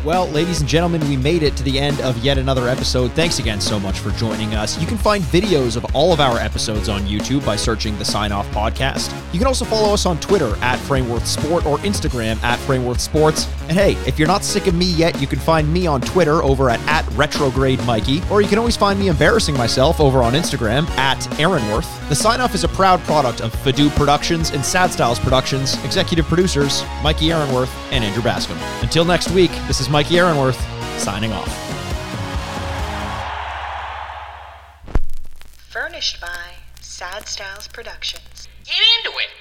Well, ladies and gentlemen, we made it to the end of yet another episode. Thanks again so much for joining us. You can find videos of all of our episodes on YouTube by searching the Sign Off Podcast. You can also follow us on Twitter at Frameworth Sport or Instagram at Frameworth Sports. And hey, if you're not sick of me yet, you can find me on Twitter over at, at Retrograde Mikey, or you can always find me embarrassing myself over on Instagram at Aaronworth. The Sign Off is a proud product of Fadu Productions and Sad Styles Productions, executive producers Mikey Aaronworth and Andrew Bascom. Until next week, this is Mikey Aaronworth signing off. Furnished by Sad Styles Productions. Get into it.